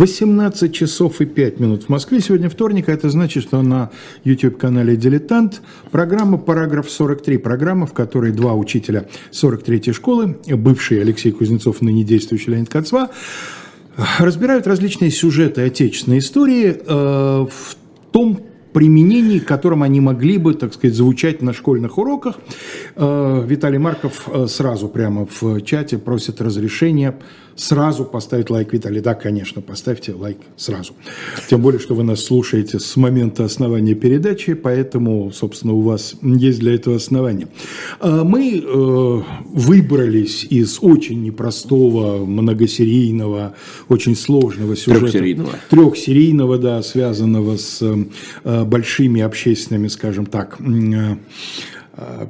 18 часов и 5 минут в Москве. Сегодня вторник, а это значит, что на YouTube-канале «Дилетант» программа «Параграф 43». Программа, в которой два учителя 43-й школы, бывший Алексей Кузнецов, ныне действующий Леонид Кацва, разбирают различные сюжеты отечественной истории э, в том применении, которым они могли бы, так сказать, звучать на школьных уроках. Э, Виталий Марков э, сразу прямо в чате просит разрешения сразу поставить лайк, Виталий. Да, конечно, поставьте лайк сразу. Тем более, что вы нас слушаете с момента основания передачи, поэтому, собственно, у вас есть для этого основания. А мы э, выбрались из очень непростого, многосерийного, очень сложного сюжета. Трехсерийного. Трехсерийного, да, связанного с э, большими общественными, скажем так, э,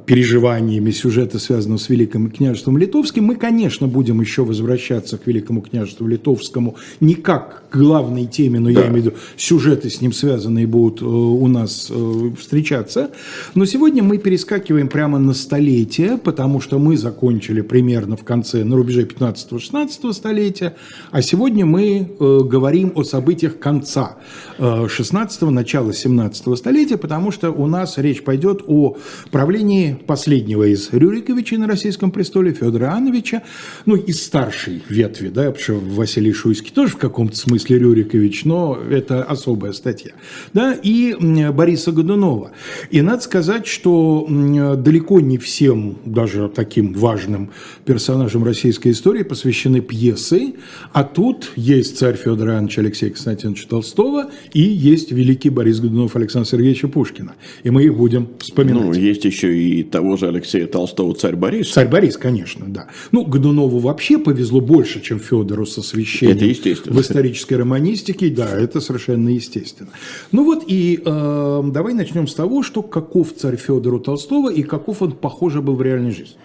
переживаниями сюжета, связанного с Великим княжеством Литовским, мы, конечно, будем еще возвращаться к Великому княжеству Литовскому не как к главной теме, но да. я имею в виду, сюжеты с ним связанные будут э, у нас э, встречаться. Но сегодня мы перескакиваем прямо на столетие, потому что мы закончили примерно в конце, на рубеже 15-16 столетия, а сегодня мы говорим о событиях конца 16-го, начала 17 столетия, потому что у нас речь пойдет о правлении правлении последнего из Рюриковичей на российском престоле, Федора Иоанновича, ну, из старшей ветви, да, потому что Василий Шуйский тоже в каком-то смысле Рюрикович, но это особая статья, да, и Бориса Годунова. И надо сказать, что далеко не всем, даже таким важным персонажам российской истории посвящены пьесы, а тут есть царь Федор Иоаннович Алексея Константиновича Толстого и есть великий Борис Годунов Александра Сергеевича Пушкина. И мы их будем вспоминать. Ну, есть еще и того же Алексея Толстого «Царь Борис». «Царь Борис», конечно, да. Ну, Годунову вообще повезло больше, чем Федору со священием. Это естественно. В исторической романистике, да, это совершенно естественно. Ну вот и э, давай начнем с того, что каков царь Федору Толстого и каков он, похоже, был в реальной жизни.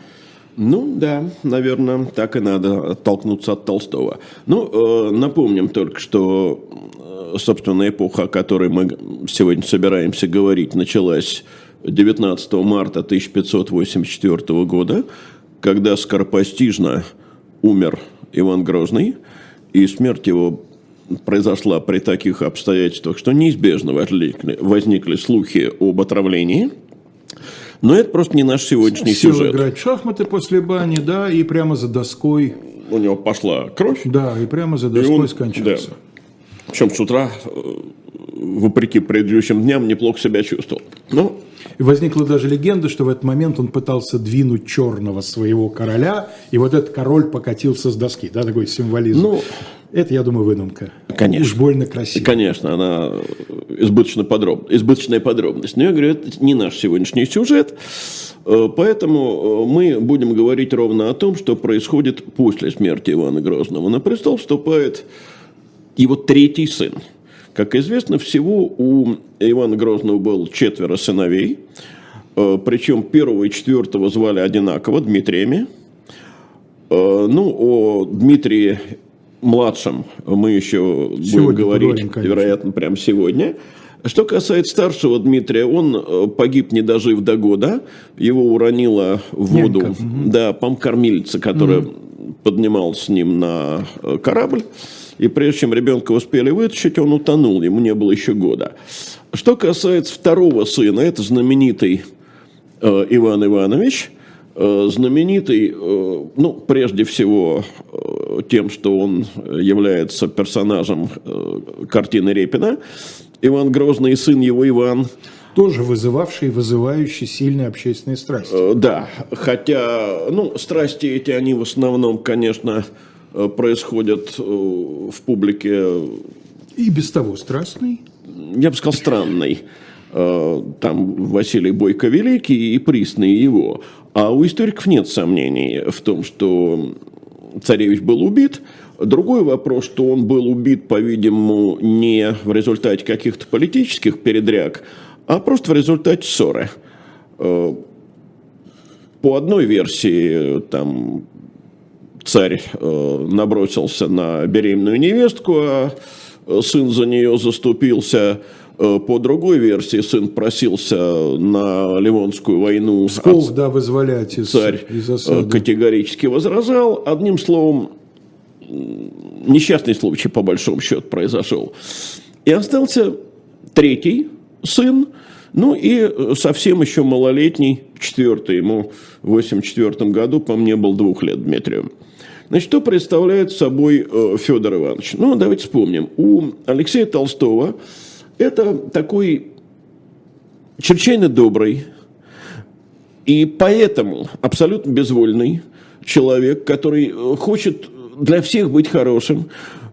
Ну да, наверное, так и надо оттолкнуться от Толстого. Ну, э, напомним только, что, э, собственно, эпоха, о которой мы сегодня собираемся говорить, началась 19 марта 1584 года, когда скоропостижно умер Иван Грозный, и смерть его произошла при таких обстоятельствах, что неизбежно возникли, возникли слухи об отравлении. Но это просто не наш сегодняшний Сел сюжет. играть в шахматы после бани, да, и прямо за доской. У него пошла кровь. Да, и прямо за доской он, скончался. Да. Причем с утра, э, вопреки предыдущим дням, неплохо себя чувствовал. Ну, и возникла даже легенда, что в этот момент он пытался двинуть черного своего короля, и вот этот король покатился с доски, да, такой символизм. Ну, это, я думаю, выдумка. Конечно. Уж больно красиво. Конечно, она избыточно подробна, избыточная подробность. Но я говорю, это не наш сегодняшний сюжет. Э, поэтому э, мы будем говорить ровно о том, что происходит после смерти Ивана Грозного. На престол вступает его третий сын – как известно, всего у Ивана Грозного было четверо сыновей, э, причем первого и четвертого звали одинаково, Дмитриями. Э, ну, о Дмитрии младшем мы еще сегодня будем говорить, поговорим, вероятно, прямо сегодня. Что касается старшего Дмитрия, он э, погиб, не дожив до года. Его уронила в воду Нянька. да, помкормильца, которая угу. поднималась с ним на корабль. И прежде чем ребенка успели вытащить, он утонул, ему не было еще года. Что касается второго сына, это знаменитый э, Иван Иванович, э, знаменитый, э, ну, прежде всего, э, тем, что он является персонажем э, картины Репина. Иван Грозный, сын его Иван, тоже вызывавший и вызывающий сильные общественные страсти. Э, да, хотя, ну, страсти эти, они в основном, конечно, происходят э, в публике. И без того страстный. Я бы сказал, странный. Э, там Василий Бойко Великий и присный его. А у историков нет сомнений в том, что царевич был убит. Другой вопрос, что он был убит, по-видимому, не в результате каких-то политических передряг, а просто в результате ссоры. По одной версии, там царь э, набросился на беременную невестку, а э, сын за нее заступился. Э, по другой версии, сын просился на Ливонскую войну. Псков, да, вызволять из, Царь из категорически возражал. Одним словом, несчастный случай, по большому счету, произошел. И остался третий сын, ну и совсем еще малолетний, четвертый, ему в 84 году, по мне, был двух лет Дмитрию. Значит, что представляет собой э, Федор Иванович? Ну, давайте вспомним. У Алексея Толстого это такой чрезвычайно добрый и поэтому абсолютно безвольный человек, который э, хочет для всех быть хорошим,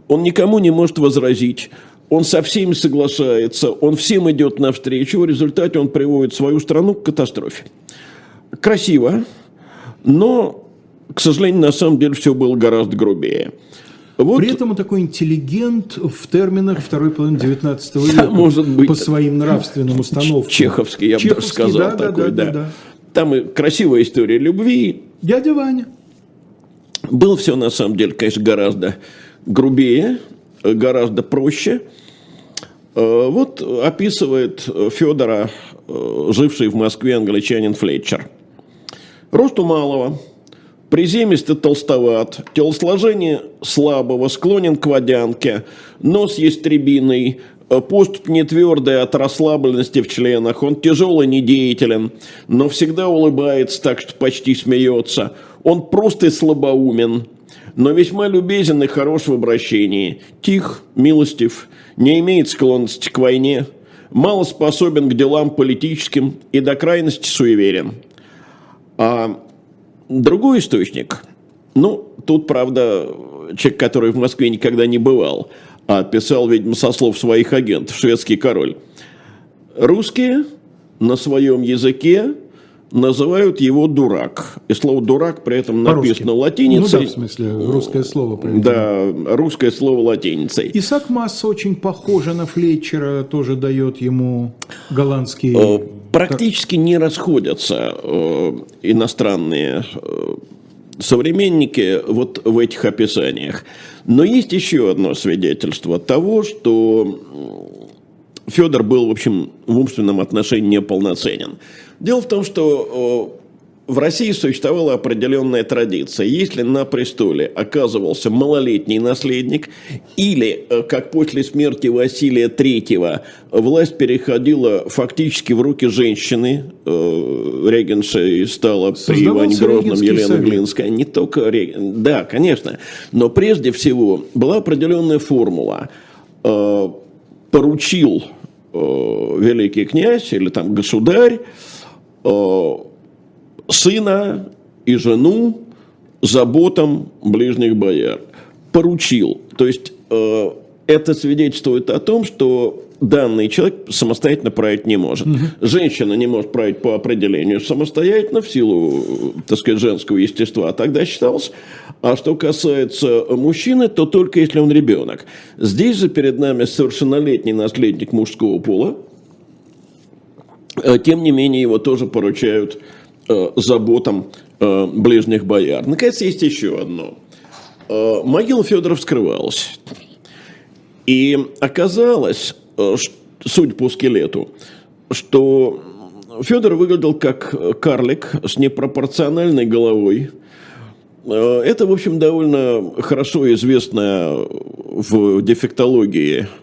он никому не может возразить, он со всеми соглашается, он всем идет навстречу, в результате он приводит свою страну к катастрофе. Красиво, но, к сожалению, на самом деле все было гораздо грубее. Вот. При этом он такой интеллигент в терминах второй половины 19 века. Может быть. По своим нравственным установкам. Чеховский, я бы даже сказал. Да, такой, да, да, да. да. Там и красивая история любви. Дядя Ваня. Было все, на самом деле, конечно, гораздо грубее, гораздо проще. Э, вот описывает Федора, э, живший в Москве англичанин Флетчер. Росту малого, приземистый толстоват, телосложение слабого, склонен к водянке, нос ястребиный, э, поступ не твердый от расслабленности в членах, он тяжелый, недеятелен, но всегда улыбается так, что почти смеется. Он просто слабоумен, но весьма любезен и хорош в обращении. Тих, милостив, не имеет склонности к войне, мало способен к делам политическим и до крайности суеверен. А другой источник, ну, тут, правда, человек, который в Москве никогда не бывал, а писал, видимо, со слов своих агентов, шведский король. Русские на своем языке называют его дурак. И слово дурак при этом написано латиницей. Ну да, в смысле, русское слово. Да, русское слово латиницей. Исаак Масса очень похоже на Флетчера, тоже дает ему голландский... Э, практически не расходятся э, иностранные э, современники вот в этих описаниях. Но есть еще одно свидетельство того, что Федор был, в общем, в умственном отношении неполноценен. Дело в том, что в России существовала определенная традиция. Если на престоле оказывался малолетний наследник, или, э, как после смерти Василия III, власть переходила фактически в руки женщины, э, регеншей стала при Иване Грозном Елена совет. Глинская, не только реген... Да, конечно, но прежде всего была определенная формула. Э, поручил великий князь или там государь сына и жену заботам ближних бояр. Поручил. То есть э, это свидетельствует о том, что данный человек самостоятельно править не может. Угу. Женщина не может править по определению самостоятельно в силу, так сказать, женского естества. А тогда считалось. А что касается мужчины, то только если он ребенок. Здесь же перед нами совершеннолетний наследник мужского пола. Э, тем не менее, его тоже поручают заботам э, ближних бояр. Наконец, есть еще одно. Э, могила Федора вскрывалась. И оказалось, э, судя по скелету, что Федор выглядел как карлик с непропорциональной головой. Э, это, в общем, довольно хорошо известная в дефектологии Э,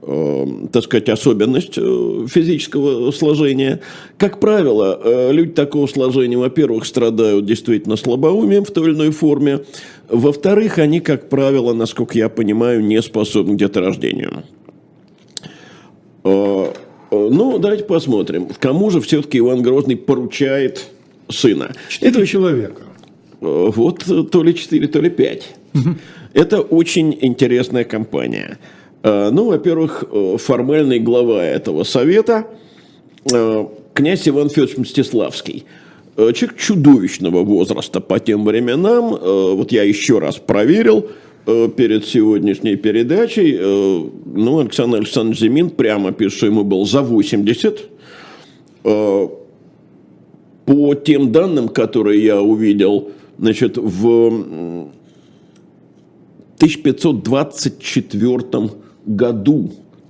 так сказать, особенность э, физического сложения. Как правило, э, люди такого сложения, во-первых, страдают действительно слабоумием в той или иной форме, во-вторых, они, как правило, насколько я понимаю, не способны к деторождению. Ну, давайте посмотрим, кому же все-таки Иван Грозный поручает сына. Четыре Это человека. Вот то ли четыре, то ли пять. Угу. Это очень интересная компания. Э, ну, во-первых, э, формальный глава этого совета э, князь Иван Федорович Мстиславский. Человек чудовищного возраста по тем временам. Вот я еще раз проверил перед сегодняшней передачей. Ну, Александр Александрович Зимин прямо пишет, что ему был за 80. По тем данным, которые я увидел, значит, в 1524 году,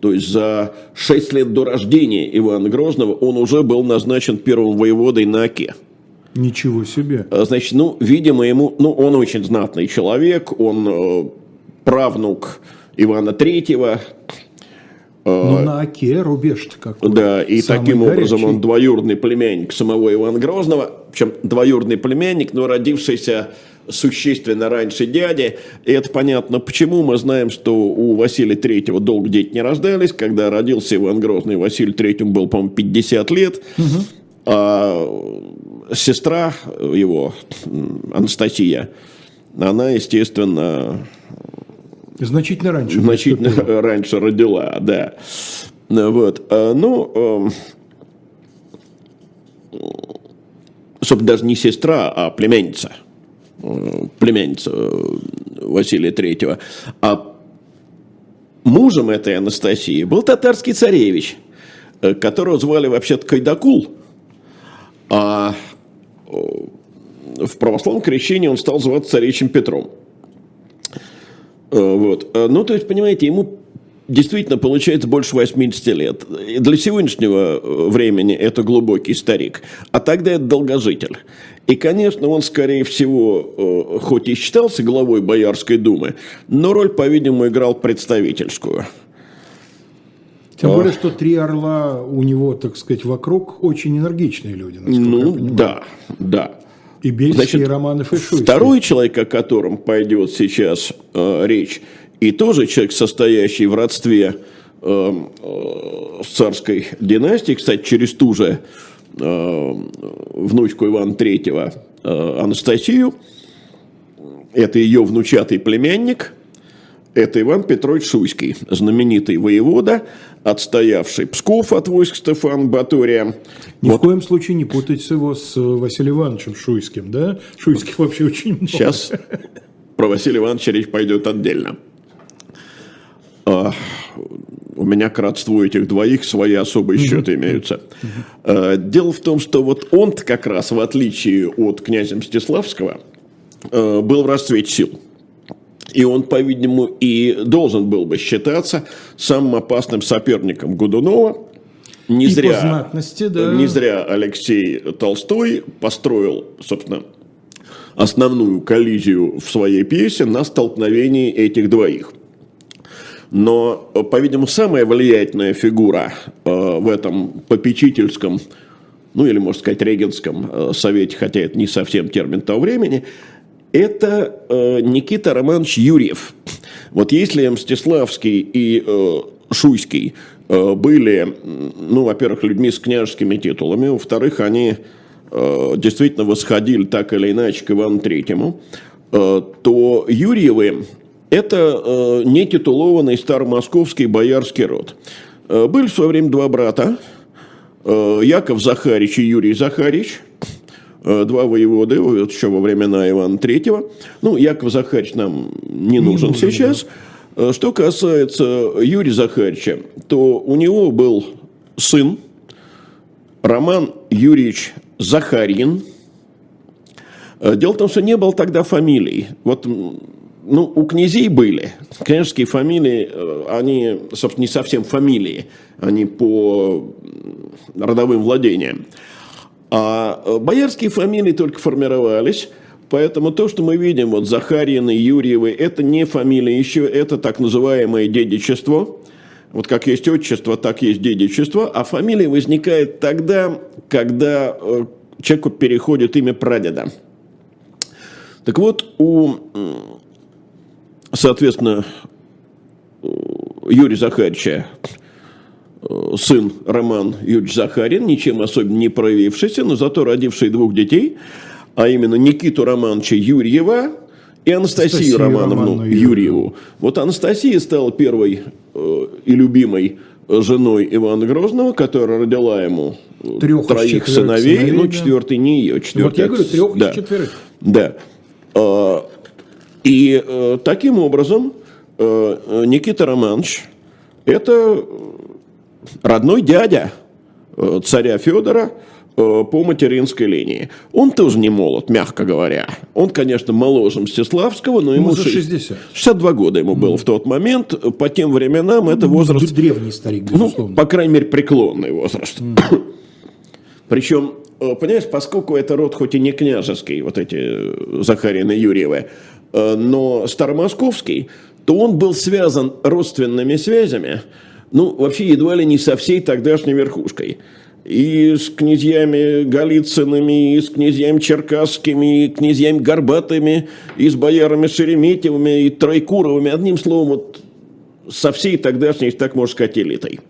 то есть за 6 лет до рождения Ивана Грозного, он уже был назначен первым воеводой на Оке. Ничего себе. Э, значит, ну, видимо, ему, ну, он очень знатный человек, он э, правнук Ивана Третьего. Ну, на Оке рубеж какой. Да, и Самый таким горячий. образом он двоюродный племянник самого Ивана Грозного, причем двоюродный племянник, но родившийся существенно раньше дяди. И это понятно почему. Мы знаем, что у Василия Третьего долго дети не рождались. Когда родился Иван Грозный, Василию Третьему был, по-моему, 50 лет. А сестра его, Анастасия, она, естественно, Значительно раньше. значительно раньше родила, да. Вот. А, Ну, чтобы даже не сестра, а племянница. Племянница э, Василия Третьего. А мужем этой Анастасии был татарский царевич, э, которого звали вообще-то Кайдакул. А э, в православном крещении он стал зваться царевичем Петром. Вот. Ну, то есть, понимаете, ему действительно получается больше 80 лет. И для сегодняшнего времени это глубокий старик, а тогда это долгожитель. И, конечно, он, скорее всего, э, хоть и считался главой Боярской думы, но роль, по-видимому, играл представительскую. Тем более, что три орла у него, так сказать, вокруг очень энергичные люди. Ну, да, да. И Бельский, Значит, и Романов, и Шуйский. Второй человек, о котором пойдет сейчас э, речь, и тоже человек, состоящий в родстве э, э, с царской династией, кстати, через ту же внучку Ивана Третьего э, Анастасию, это ее внучатый племянник, это Иван Петрович Шуйский, знаменитый воевода, отстоявший Псков от войск Стефана Батория. Ни в коем случае не путать его с э, Василием Ивановичем Шуйским, да? Шуйских вообще очень много. Сейчас про Василия Ивановича речь пойдет отдельно. У меня к родству этих двоих свои особые счеты имеются. А, Дело в том, что вот он как раз, в отличие от князя Мстиславского, а, был в расцвете сил. И он, по-видимому, и должен был бы считаться самым опасным соперником Годунова. Не И зря, знатности, да. не зря Алексей Толстой построил, собственно, основную коллизию в своей пьесе на столкновении этих двоих. Но, э, по-видимому, самая влиятельная фигура э, в этом попечительском, ну или, можно сказать, регенском э, совете, хотя это не совсем термин того времени, это Никита Романович Юрьев. Вот если Мстиславский и Шуйский были, ну, во-первых, людьми с княжескими титулами, во-вторых, они действительно восходили так или иначе к Ивану Третьему, то Юрьевы – это э, нетитулованный старомосковский боярский род. Э, были в свое время два брата, э, Яков Захарич и Юрий Захарич, э, два воеводы, вот еще во времена Ивана Третьего. Ну, Яков Захарич нам не нужен нужен, сейчас. Э, Что касается Юрия Захарича, то у него был сын Роман Юрьевич Захарин. Э, Дело в том, что не было тогда фамилий. Вот, ну, у князей были. Княжеские фамилии, э, они, собственно, не совсем фамилии. Они по родовым владениям. А э, боярские фамилии только формировались. Поэтому то, что мы видим, вот Захарины, Юрьевы, это не фамилия еще, это так называемое дедичество. Вот как есть отчество, так есть дедичество. А фамилия возникает тогда, когда э, человеку переходит имя прадеда. Так вот, у, соответственно, Юрия Захарича э, сын Роман Юрьевич Захарин, ничем особенно не проявившийся, но зато родивший двух детей, а именно Никиту Романовича Юрьева и Анастасию, Анастасию Романовну Романовну Юрьеву. Вот Анастасия стала первой э, и любимой женой Ивана Грозного, которая родила ему э, Трех троих сыновей, сыновей, ну, да. четвертый не ее, четвертый. Вот я говорю, трех да. из четверых. Да. А, И э, таким образом э, Никита Романович – это э, родной дядя э, царя Федора э, по материнской линии. Он тоже не молод, мягко говоря. Он, конечно, моложе Мстиславского, но ему шесть- 60. 62 года ему было в тот момент. По тем временам это возраст Древний старик, ну, безусловно. по крайней мере, преклонный возраст. Причем э, понимаешь, поскольку это род хоть и не княжеский, вот эти э, Захарины Юрьевы, но старомосковский, то он был связан родственными связями, ну, вообще едва ли не со всей тогдашней верхушкой. И с князьями Голицынами, и с князьями Черкасскими, и князьями Горбатыми, и с боярами Шереметьевыми, и Тройкуровыми. Одним словом, вот со всей тогдашней, так можно сказать, элитой.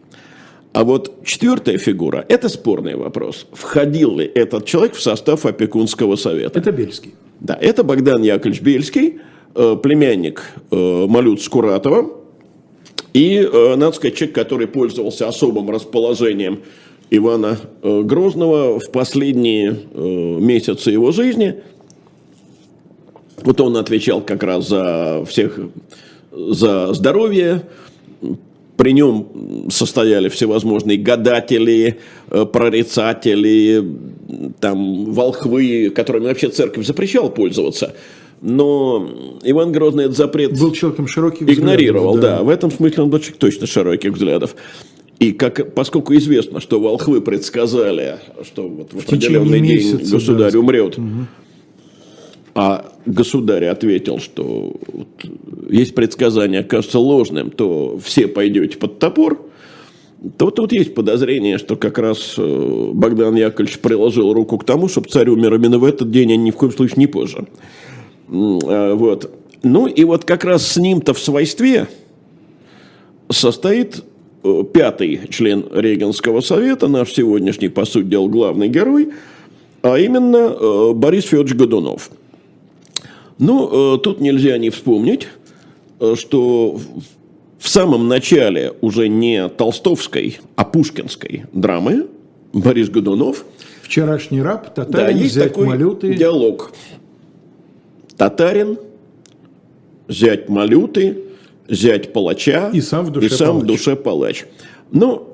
А вот четвертая фигура – это спорный вопрос. Входил ли этот человек в состав опекунского совета? Это Бельский. Да, это Богдан Яковлевич Бельский, э, племянник э, Малют Скуратова. И, э, надо сказать, человек, который пользовался особым расположением Ивана Грозного в последние месяцы его жизни. Вот он отвечал как раз за всех, за здоровье, при нем состояли всевозможные гадатели, э, прорицатели, там, волхвы, которыми вообще церковь запрещала пользоваться. Но Иван Грозный этот запрет был человеком широких игнорировал, взглядов, да. да. В этом смысле он был человек точно широких взглядов. И как, поскольку известно, что волхвы предсказали, что вот в, в определенный день государь да. умрет, угу. А государь ответил, что есть предсказание, кажется ложным, то все пойдете под топор, то тут есть подозрение, что как раз э, Богдан Яковлевич приложил руку к тому, чтобы царь умер именно в этот день, а ни в коем случае не позже. А, вот. Ну и вот как раз с ним-то в свойстве состоит э, пятый член Регенского совета, наш сегодняшний, по сути дела, главный герой, а именно э, Борис Федорович Годунов – ну, э, тут нельзя не вспомнить, э, что в самом начале уже не толстовской, а пушкинской драмы Борис Годунов. Вчерашний раб, татарин, да, есть зять такой малюты. диалог. Татарин, зять малюты, зять палача и сам в душе, и сам палач. В душе палач. Ну,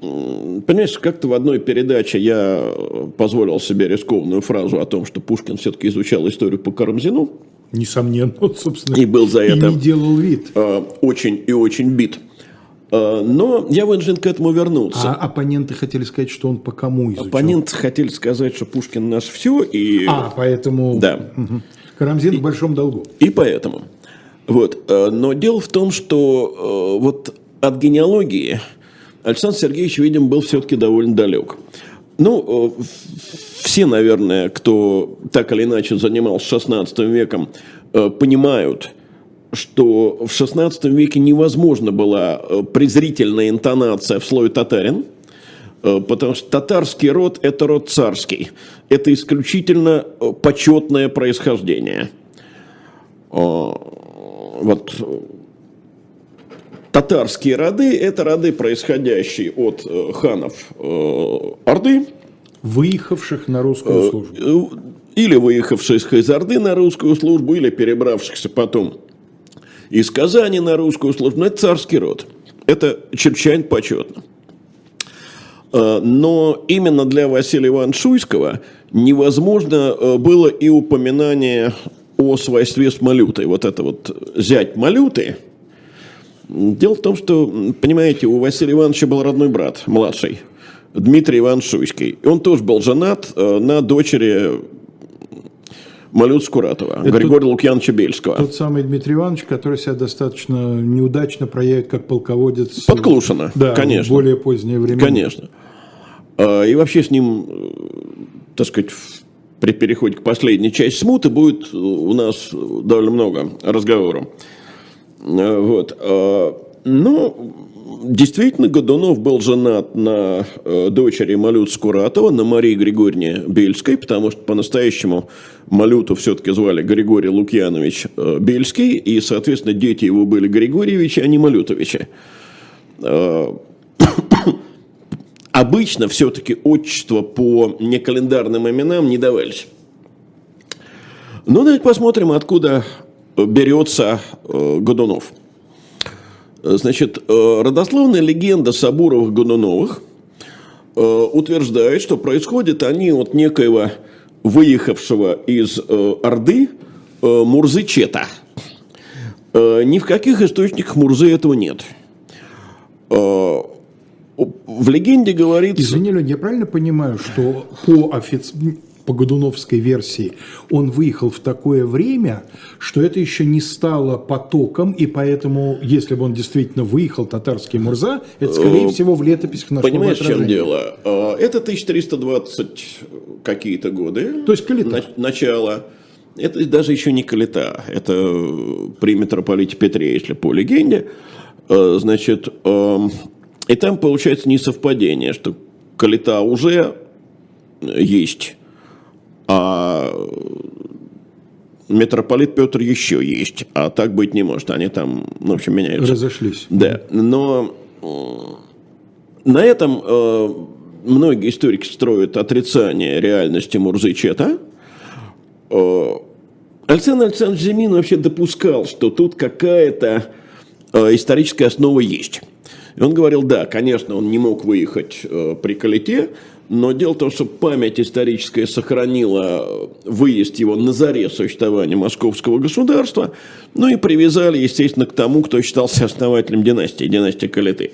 Понимаешь, как-то в одной передаче я позволил себе рискованную фразу о том, что Пушкин все-таки изучал историю по Карамзину. Несомненно, собственно. И был за это... И не делал вид. А, очень и очень бит. А, но я вынужден к этому вернуться. А оппоненты хотели сказать, что он по кому изучал? Оппоненты хотели сказать, что Пушкин наш все. И... А, поэтому... Да. Угу. Карамзин и, в большом долгу. И поэтому. Вот. Но дело в том, что вот от генеалогии Александр Сергеевич, видимо, был все-таки довольно далек. Ну, все, наверное, кто так или иначе занимался XVI веком, э, понимают, что в XVI веке невозможно была э, презрительная интонация в слове «татарин», э, потому что татарский род – это род царский. Это исключительно почетное происхождение. Вот татарские роды – это роды, происходящие от ханов Орды – Выехавших на русскую э, службу. Э, или выехавших из Орды на русскую службу, или перебравшихся потом из Казани на русскую службу. Но это царский род. Это чрезвычайно почетно. Э, но именно для Василия Ивановича Шуйского невозможно было и упоминание о свойстве с Малютой. Вот это вот зять Малюты. Дело в том, что, понимаете, у Василия Ивановича был родной брат, младший, Дмитрий Иванович Шуйский. Он тоже был женат э, на дочери Малют Скуратова, Это Григория тот, Лукьяновича Бельского. Тот самый Дмитрий Иванович, который себя достаточно неудачно проявит как полководец. Подклушено, да, конечно. в более позднее время. Конечно. А, и вообще с ним, э, так сказать, при переходе к последней части смуты будет у нас довольно много разговоров. Э, вот. А, но действительно, Годунов был женат на э, дочери Малют Скуратова, на Марии Григорьевне Бельской, потому что по-настоящему Малюту все-таки звали Григорий Лукьянович э, Бельский, и, соответственно, дети его были Григорьевичи, а не Малютовичи. Э, обычно все-таки отчество по некалендарным именам не давались. Ну, давайте посмотрим, откуда берется Годунов. Значит, э, родословная легенда Сабуровых-Годуновых э, утверждает, что происходят они от некоего выехавшего из э, Орды Мурзы Чета. Ни в каких источниках Мурзы этого нет. в легенде говорится... Извини, Лень, я правильно понимаю, что по офици по Годуновской версии, он выехал в такое время, что это еще не стало потоком, и поэтому, если бы он действительно выехал, татарский Мурза, это, скорее Э, всего, в летописях бы Понимаешь, в чем отражение. дело? А, Это 1320 какие-то годы. То есть калита. Нач- Начало. Это даже еще не калита. Это э, при митрополите Петре, если по легенде. Э, Значит, эм, и там получается несовпадение, что калита уже есть, а митрополит Петр еще есть, а так быть не может. Они там, ну, в общем, меняются. Разошлись. Да, но на этом э, многие историки строят отрицание реальности Мурзы-Чета. Э, Александр Александрович Зимин вообще допускал, что тут какая-то э, историческая основа есть. И он говорил, да, конечно, он не мог выехать э, при Калите, но дело в том, что память историческая сохранила э, выезд его на заре существования московского государства, ну и привязали, естественно, к тому, кто считался основателем династии, династии Калиты.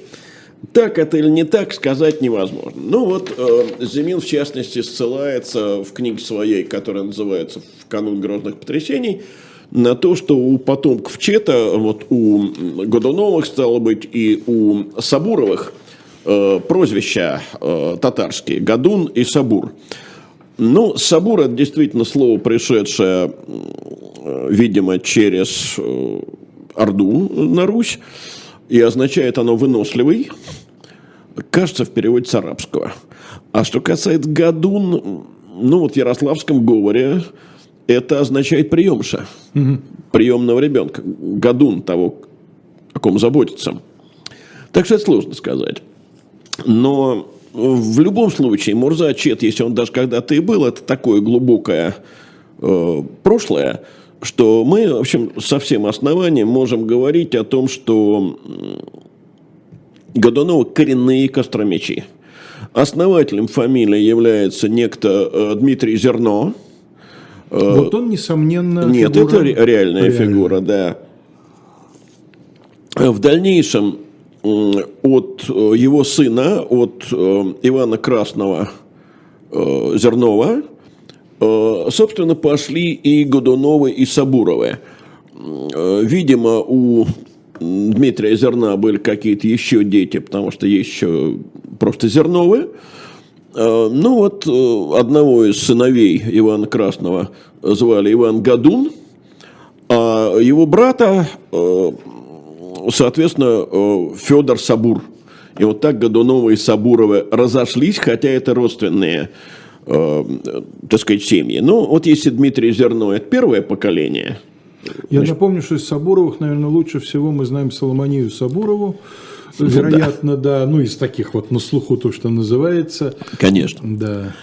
Так это или не так, сказать невозможно. Ну вот э, Зимин, в частности, ссылается в книге своей, которая называется «В канун грозных потрясений», на то, что у потомков Чета, вот у Годуновых, стало быть, и у Сабуровых э, прозвища э, татарские – Гадун и Сабур. Ну, Сабур – это действительно слово, пришедшее, э, видимо, через э, Орду на Русь, и означает оно «выносливый», кажется, в переводе с арабского. А что касается «гадун», ну вот в ярославском говоре это означает приемша, приемного ребенка, «гадун» того, о ком заботится. Так что это сложно сказать. Но в любом случае, Мурза Чет, если он даже когда-то и был, это такое глубокое э, прошлое, что мы, в общем, со всем основанием можем говорить о том, что Годунова коренные костромичи. Основателем фамилии является некто э, Дмитрий Зерно. Вот он, несомненно, Нет, фигура это ре- реальная реальная. фигура, да. В дальнейшем от э, его сына, от э, Ивана Красного э, Зернова, собственно, пошли и Годуновы, и Сабуровы. Видимо, у Дмитрия Зерна были какие-то еще дети, потому что есть еще просто Зерновы. Ну вот одного из сыновей Ивана Красного звали Иван Гадун, а его брата, соответственно, Федор Сабур. И вот так Годунова и Сабуровы разошлись, хотя это родственные, э, так сказать, семьи. Ну, вот если Дмитрий Зерно – это первое поколение, Я напомню, что из Сабуровых, наверное, лучше всего мы знаем Соломонию Сабурову. Вероятно, да. Ну, из таких вот на слуху то, что называется. конечно. Да.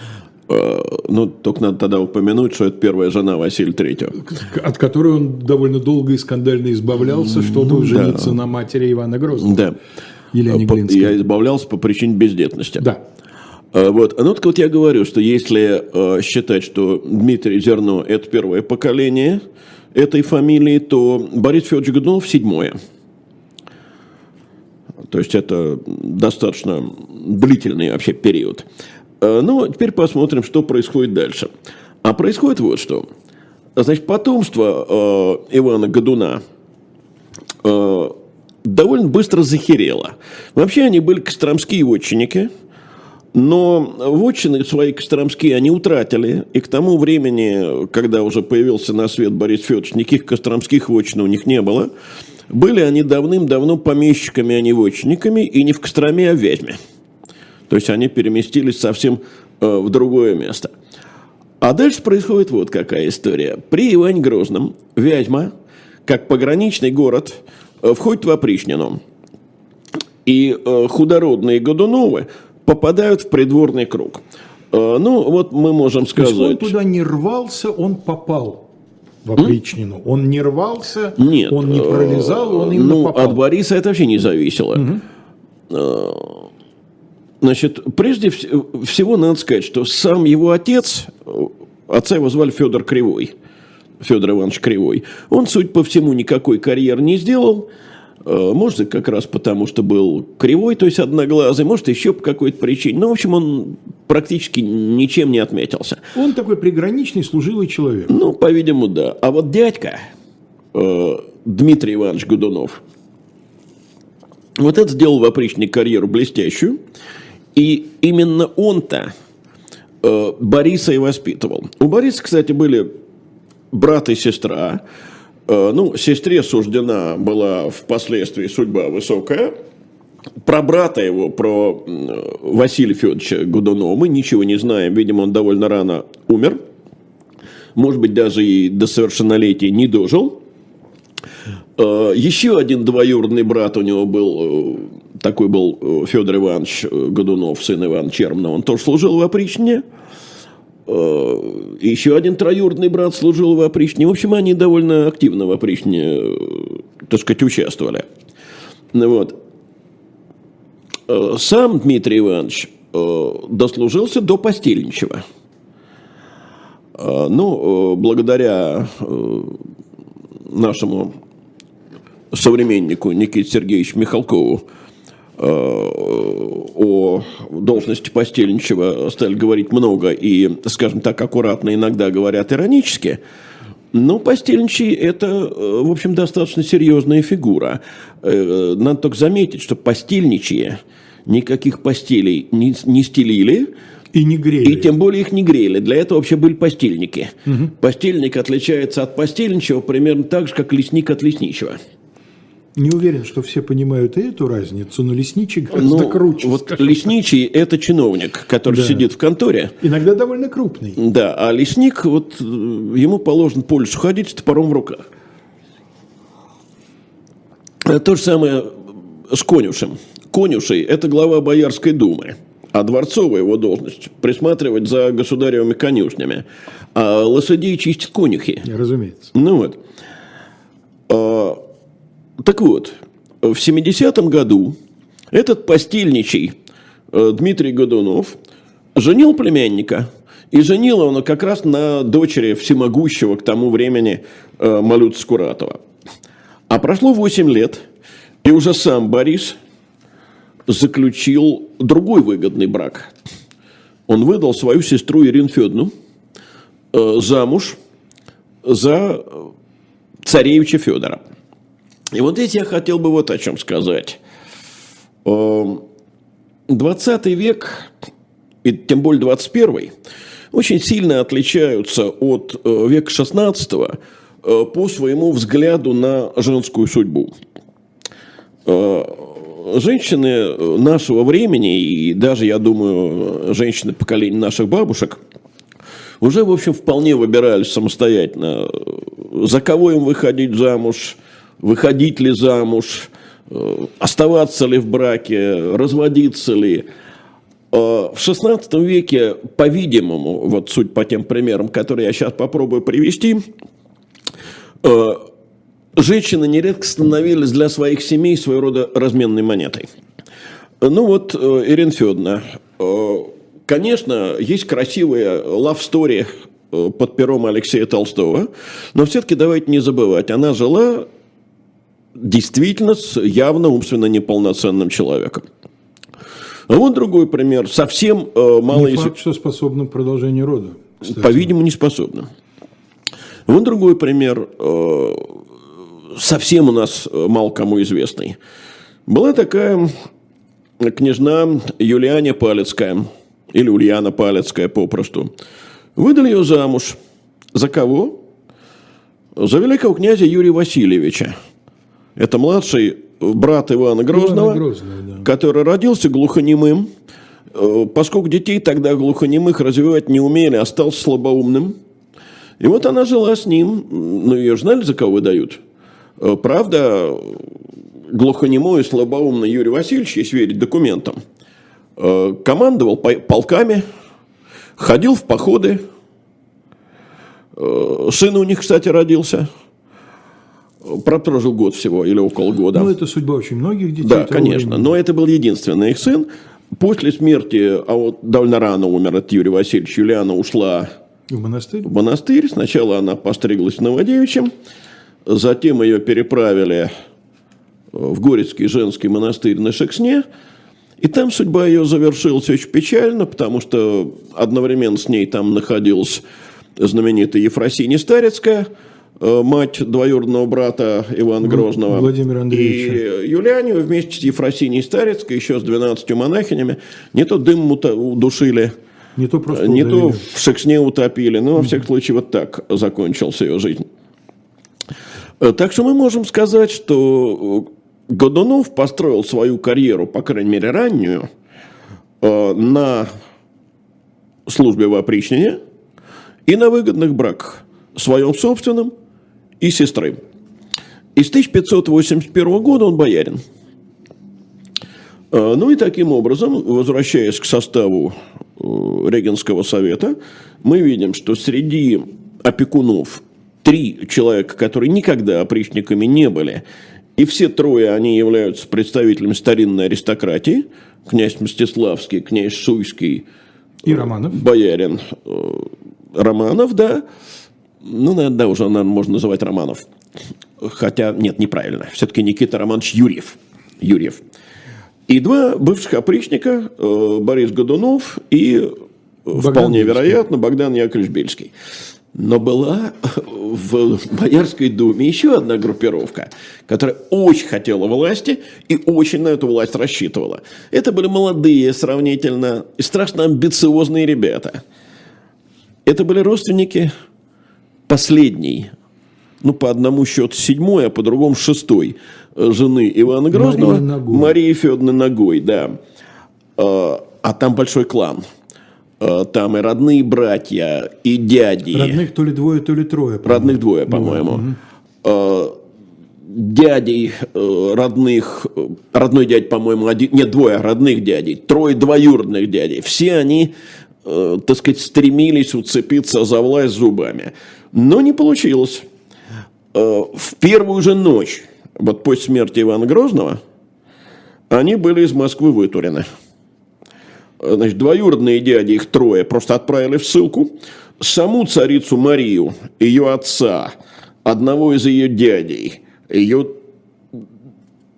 Э, Ну, только надо тогда упомянуть, что это первая жена Василия Третьего. От которой он довольно долго и скандально избавлялся, чтобы жениться на матери Ивана Грозного. Да. Елене По- Глинской. Я избавлялся по причине бездетности. Да. А, Вот. Ну, так вот я говорю, что если э, считать, что Дмитрий Зерно – это первое поколение этой фамилии, то Борис Федорович Годунов – седьмое. То есть это достаточно длительный вообще период. Э, Ну, теперь посмотрим, что происходит дальше. А происходит вот что. Значит, потомство э, Ивана Годуна э, довольно быстро захерело. Вообще они были костромские вотчинники, но вотчины свои костромские они утратили. И к тому времени, когда уже появился на свет Борис Федорович, никаких костромских вотчин у них не было. Были они давным-давно помещиками, а не вотчинниками, и не в Костроме, а в Вязьме. То есть они переместились совсем э, в другое место. А дальше происходит вот какая история. При Иване Грозном Вязьма, как пограничный город, э, входит в опричнину. И э, худородные Годуновы попадают в придворный круг. Э, ну, вот мы можем То есть он сказать... туда не рвался, он попал в опричнину. Он не рвался, Нет. он не пролезал, он именно ну, попал. от Бориса это вообще не зависело. Э, Значит, прежде вс- всего надо сказать, что сам его отец, отца его звали Федор Кривой, Федор Иванович Кривой, он, судя по всему, никакой карьеры не сделал. Э, может, как раз потому, что был кривой, то есть одноглазый, может, еще по какой-то причине. Ну, в общем, он практически ничем не отметился. Он такой приграничный, служилый человек. Ну, по-видимому, да. А вот дядька э, Дмитрий Иванович Годунов, вот это сделал в опричнике карьеру блестящую. И именно он-то э, Бориса и воспитывал. У Бориса, кстати, были брат и сестра. Э, ну, сестре суждена была впоследствии судьба высокая. Про брата его, про Василия Федоровича Годунова мы ничего не знаем. Видимо, он довольно рано умер. Может быть, даже и до совершеннолетия не дожил. Э, еще один двоюродный брат у него был, э, такой был Федор Иванович Годунов, сын Ивана Чермна. Он тоже служил в опричнине. Э, еще один троюродный брат служил в опричне. В общем, они довольно активно в опричне, э, так сказать, участвовали. Вот. Э, сам Дмитрий Иванович дослужился до постельничего. Ну, благодаря нашему современнику Никите Сергеевичу Михалкову, Э, о должности постельничего стали говорить много и, скажем так, аккуратно иногда говорят иронически, но постельничий – это, э, в общем, достаточно серьезная фигура. Э, надо только заметить, что постельничьи никаких постелей не, не стелили, и не грели. И тем более их не грели. Для этого вообще были постельники. Угу. Постельник отличается от постельничего примерно так же, как лесник от лесничего. Не уверен, что все понимают и эту разницу, но лесничий гораздо ну, круче. Вот лесничий – это чиновник, который да. сидит в конторе. Иногда довольно крупный. Да, а лесник, вот э, ему положен по лесу ходить с топором в руках. А то же самое с конюшем. Конюшей – это глава Боярской думы. А дворцовая его должность – присматривать за государевыми конюшнями. А лошадей чистят конюхи. Разумеется. Ну вот. Так вот, в 70-м году этот постельничий э, Дмитрий Годунов женил племянника. И женил он как раз на дочери всемогущего к тому времени э, Малюта Скуратова. А прошло 8 лет, и уже сам Борис заключил другой выгодный брак. Он выдал свою сестру Ирину Федоровну э, замуж за царевича Федора. И вот здесь я хотел бы вот о чем сказать. 20 эм, век, и тем более 21, очень сильно отличаются от э, века 16 э, по своему взгляду на женскую судьбу. Э, женщины нашего времени, и даже, я думаю, женщины поколения наших бабушек, уже, в общем, вполне выбирались самостоятельно, за кого им выходить замуж – выходить ли замуж, э, оставаться ли в браке, разводиться ли. Э, в XVI веке, по-видимому, вот суть по тем примерам, которые я сейчас попробую привести, э, женщины нередко становились для своих семей своего рода разменной монетой. Ну вот, Ирина Федоровна, конечно, есть красивые love story под пером Алексея Толстого, но все-таки давайте не забывать, она жила действительно с явно умственно неполноценным человеком. А вот другой пример. Совсем э, мало... Не факт, что способным к продолжению рода. По-видимому, не способным. Вот другой пример. Э, совсем у нас э, мало кому известный. Была такая княжна Юлиане Палецкая, или Ульяна Палецкая попросту. Выдали ее замуж. За кого? За великого князя Юрия Васильевича. Это младший брат Ивана Грозного, Ивана Грозного да. который родился глухонемым. Э, поскольку детей тогда глухонемых развивать не умели, остался слабоумным. И вот она жила с ним. Ну, ее знали, за кого выдают? Э, правда, глухонемой и слабоумный Юрий Васильевич, если верить документам, э, командовал полками, ходил в походы. Сын у них, кстати, родился – прожил год всего или около года. Ну, это судьба очень многих детей. Да, конечно. Времени. Но это был единственный их сын. После смерти, а вот довольно рано умер от Юрия Васильевича, Юлиана ушла в монастырь. В монастырь. Сначала она постриглась Новодевичем, затем ее переправили в Горецкий женский монастырь на Шексне. И там судьба ее завершилась очень печально, потому что одновременно с ней там находилась знаменитая Ефросиния Старецкая, э, мать двоюродного брата Ивана Грозного. Владимира Андреевича. И Юлианию вместе с Ефросинией Старецкой, еще с 12 монахинями, не то дым удушили, не то просто не то в Шексне утопили. Но, во всяком случае, вот так закончилась ее жизнь. Э, так что мы можем сказать, что Годунов построил свою карьеру, по крайней мере, раннюю, э, на службе в опричнине – и на выгодных браках, своем собственном и сестры. И с 1581 года он боярин. А, ну и таким образом, возвращаясь к составу э, Регенского совета, мы видим, что среди опекунов три человека, которые никогда опричниками не были, и все трое они являются представителями старинной аристократии, князь Мстиславский, князь Шуйский, и Романов. Боярин э, романов, да. Ну, наверное, да, уже наверное, можно называть романов. Хотя, нет, неправильно. Все-таки Никита Романович Юрьев. Юрьев. И два бывших опричника, э, Борис Годунов и, э, Богдан вполне Бельский. вероятно, Богдан Яковлевич Бельский. Но была в Боярской думе еще одна группировка, которая очень хотела власти и очень на эту власть рассчитывала. Это были молодые, сравнительно, и страшно амбициозные ребята – это были родственники последней, ну, по одному счету седьмой, а по другому шестой э, жены Ивана Грозного. Марии Ногой. Марии Федоровны Ногой, да. А, а там большой клан. А, там и родные братья, и дяди. Родных то ли двое, то ли трое. По-моему. Родных двое, по-моему. Угу. Дядей э, родных, родной дядь, по-моему, один, нет, двое родных дядей, трое двоюродных дядей. Все они э, так сказать, стремились уцепиться за власть зубами. Но не получилось. Э, в первую же ночь, вот после смерти Ивана Грозного, они были из Москвы вытурены. Значит, двоюродные дяди, их трое, просто отправили в ссылку. Саму царицу Марию, ее отца, одного из ее дядей, ее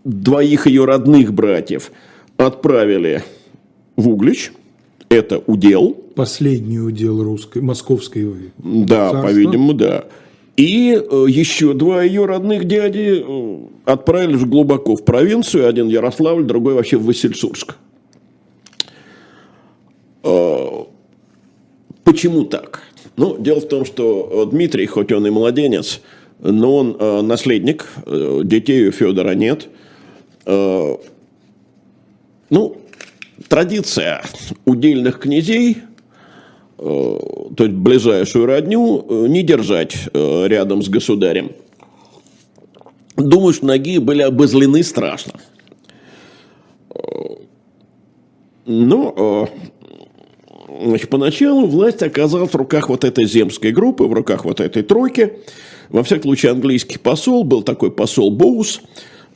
двоих ее родных братьев отправили в Углич – это удел. Последний удел русской, московской. Да, по-видимому, да. И э, еще два ее родных дяди э, отправились глубоко в провинцию. Один Ярославль, другой вообще в Васильсурск. Э, почему так? Ну, дело в том, что Дмитрий, хоть он и младенец, но он наследник, детей у Федора нет. Ну, традиция удельных князей, э, то есть ближайшую родню, э, не держать э, рядом с государем. Думаю, что ноги были обозлены страшно. Но значит, поначалу власть оказалась в руках вот этой земской группы, в руках вот этой тройки. Во всяком случае, английский посол, был такой посол Боус,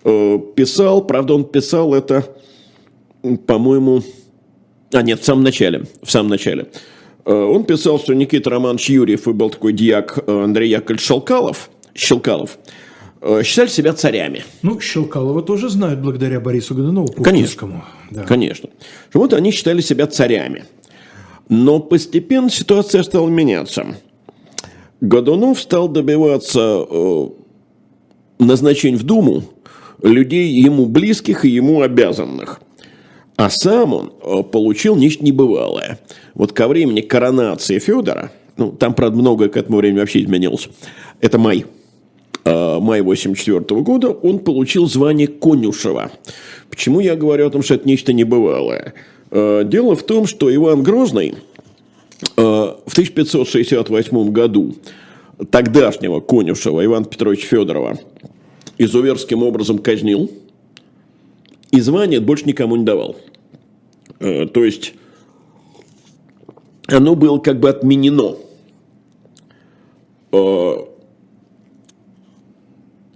писал, правда, он писал это по-моему, а нет, в самом начале, в самом начале. Э, он писал, что Никита Романович Юрьев и был такой дьяк э, Андрей Яковлевич Шелкалов, Щелкалов, э, считали себя царями. Ну, Щелкалова тоже знают благодаря Борису Годунову. Конечно, да. конечно. Вот они считали себя царями. Но постепенно ситуация стала меняться. Годунов стал добиваться назначения в Думу людей ему близких и ему обязанных – а сам он э, получил нечто небывалое. Вот ко времени коронации Федора, ну, там, правда, многое к этому времени вообще изменилось, это май, э, май 84 года, он получил звание конюшева. Почему я говорю о том, что это нечто небывалое? Э, дело в том, что Иван Грозный в 1568 году тогдашнего конюшева Ивана Петровича Федорова изуверским образом казнил, и звание больше никому не давал. Э, то есть оно было как бы отменено. Э,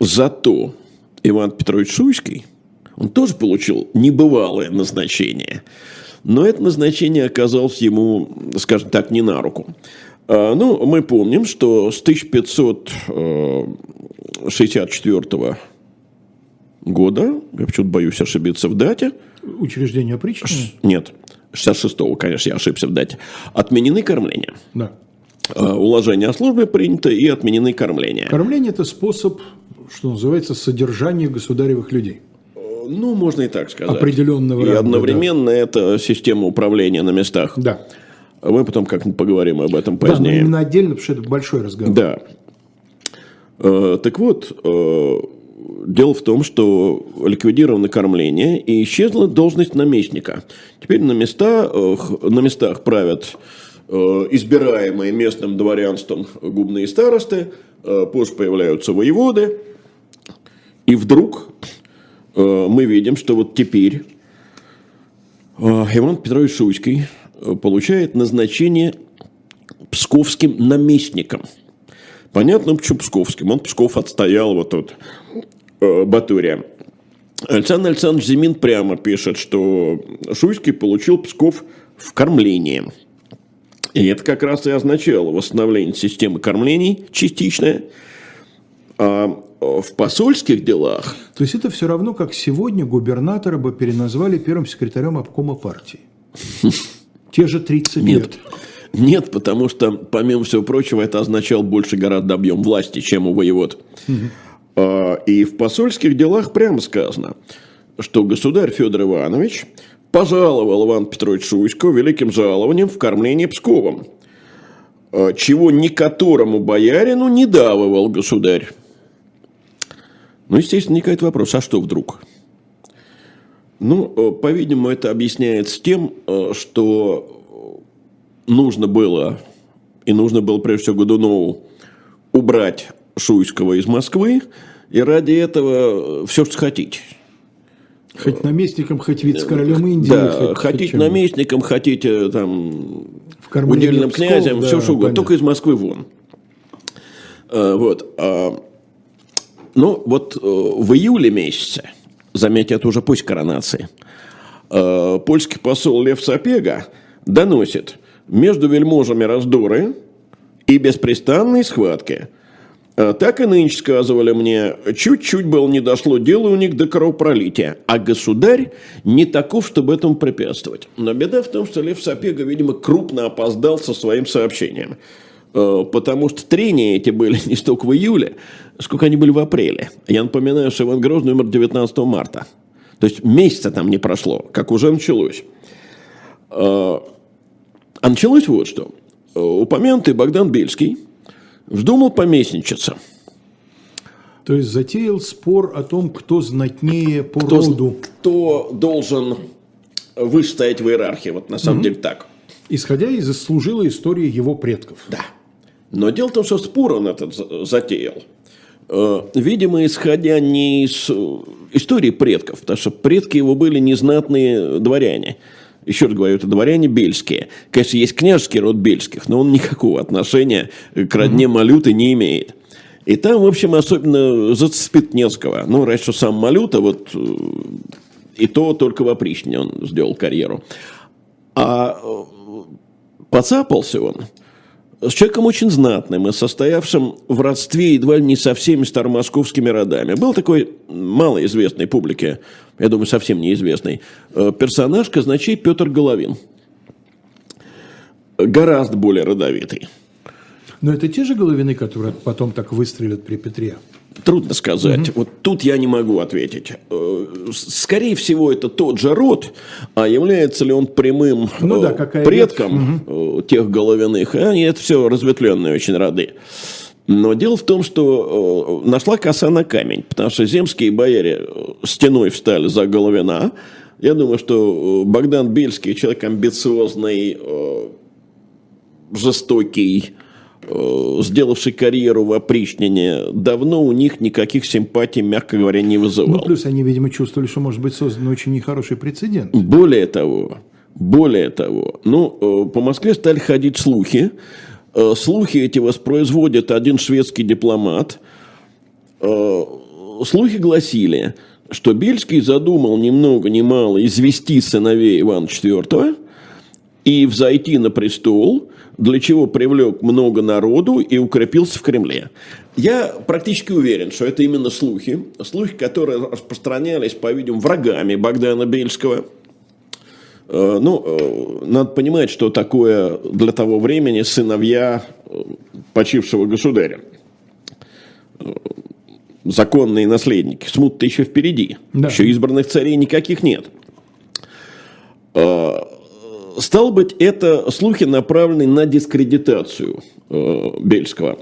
зато Иван Петрович Шуйский, он тоже получил небывалое назначение. Но это назначение оказалось ему, скажем так, не на руку. Э, ну, мы помним, что с 1564 года, я почему-то боюсь ошибиться в дате. Учреждение опричнины? Нет, 66-го, конечно, я ошибся в дате. Отменены кормления. Да. А, уложение о службе принято и отменены кормления. Кормление – это способ, что называется, содержания государевых людей. Ну, можно и так сказать. Определенного И ранга, одновременно это система управления на местах. Да. Мы потом как-нибудь поговорим об этом Да, но позднее. именно отдельно, потому что это большой разговор. Да. Э, Так вот, э, дело в том, что ликвидировано кормление и исчезла должность наместника. Теперь на, места, на местах правят э, избираемые местным дворянством губные старосты, э, позже появляются воеводы. И вдруг э, мы видим, что вот теперь Иван Петрович Шуйский получает назначение псковским наместником. Понятно, почему Псковским. Он Псков отстоял вот тут Батурия. Александр Александрович Зимин прямо пишет, что Шуйский получил Псков в кормлении. И это как раз и означало восстановление системы кормлений частичное. А э, в посольских делах То есть это все равно, как сегодня губернатора бы переназвали первым секретарем обкома партии. Те же 30 Нет. лет. Нет, потому что, помимо всего прочего, это означало больше гораздо объем власти, чем у воевод. А, И в посольских делах прямо сказано, что государь Федор Иванович пожаловал Иван Петрович Шуйского великим жалованием в кормлении Псковом, а, чего ни которому боярину не давывал государь. Ну, естественно, возникает вопрос, а что вдруг? Ну, э, по-видимому, это объясняется тем, что нужно было, и нужно было, прежде всего, Годунову убрать Шуйского из Москвы, и ради этого все, что хотите. Хоть наместником, хоть вице-королем Индии. Да, хоть- хотите хоть наместником, хотите там В удельным Псков, князем, да, все что угодно, только из Москвы вон. А, Вот. а, Ну, вот э, в июле месяце, заметьте, это уже после коронации, э, польский посол Лев Сапега доносит, между вельможами раздоры и беспрестанные схватки. А Так и нынче сказывали мне, чуть-чуть было не дошло дело у них до кровопролития, а государь не таков, чтобы этому препятствовать. Но беда в том, что Лев Сапега, видимо, крупно опоздал со своим сообщением. Э, Потому что трения эти были не столько в июле, сколько они были в апреле. Я напоминаю, что Иван Грозный умер 19 марта. То есть месяца там не прошло, как уже началось. Э, А началось вот что. Э, Упомянутый Богдан Бельский вздумал поместничаться. То есть затеял спор о том, кто знатнее по Кто, роду, кто должен выше стоять в иерархии. Вот на самом деле так. исходя из заслужила истории его предков. Да. Но дело в том, что спор он этот за- затеял. Э, Видимо, исходя не из э, истории предков, потому что предки его были незнатные дворяне. Еще раз говорю, это дворяне бельские. Конечно, есть княжеский род бельских, но он никакого отношения к родне Малюты не имеет. И там, в общем, особенно зацепит Невского. Ну, раньше сам Малюта, вот э, и то только в опричнине он сделал карьеру. А э, поцапался он с человеком очень знатным и состоявшим в родстве едва ли не со всеми старомосковскими родами. Был такой малоизвестной публике, я думаю, совсем неизвестный, э, персонаж, казначей Петр Головин. Гораздо более родовитый. Но это те же головины, которые потом так выстрелят при Петре. Трудно сказать. Вот тут я не могу ответить. Э, Скорее всего, это тот же род, а является ли он прямым Ну да, э, какая предком э, тех головиных, они это все разветвленные очень роды. Но дело в том, что э, нашла коса на камень, потому что земские бояре э, стеной встали за Головина. Я думаю, что э, Богдан Бельский человек амбициозный, жестокий, сделавший карьеру в опричнине, давно у них никаких симпатий, мягко говоря, не Ну, вызывал. плюс они, видимо, чувствовали, что может быть создан очень нехороший прецедент. Более того, более того, ну, по Москве стали ходить слухи. Э, Слухи эти воспроизводит один шведский дипломат. Э, Слухи гласили, что Бельский задумал ни много ни мало извести сыновей Ивана IV и взойти на престол, для чего привлек много народу и укрепился в Кремле. Я практически уверен, что это именно слухи, слухи, которые распространялись, по-видимому, врагами Богдана Бельского. Э, ну, э, надо понимать, что такое для того времени сыновья э, почившего государя. Законные наследники. Смут-то еще впереди. Да. Еще избранных царей никаких нет. Стал быть, это слухи, направленные на дискредитацию Бельского.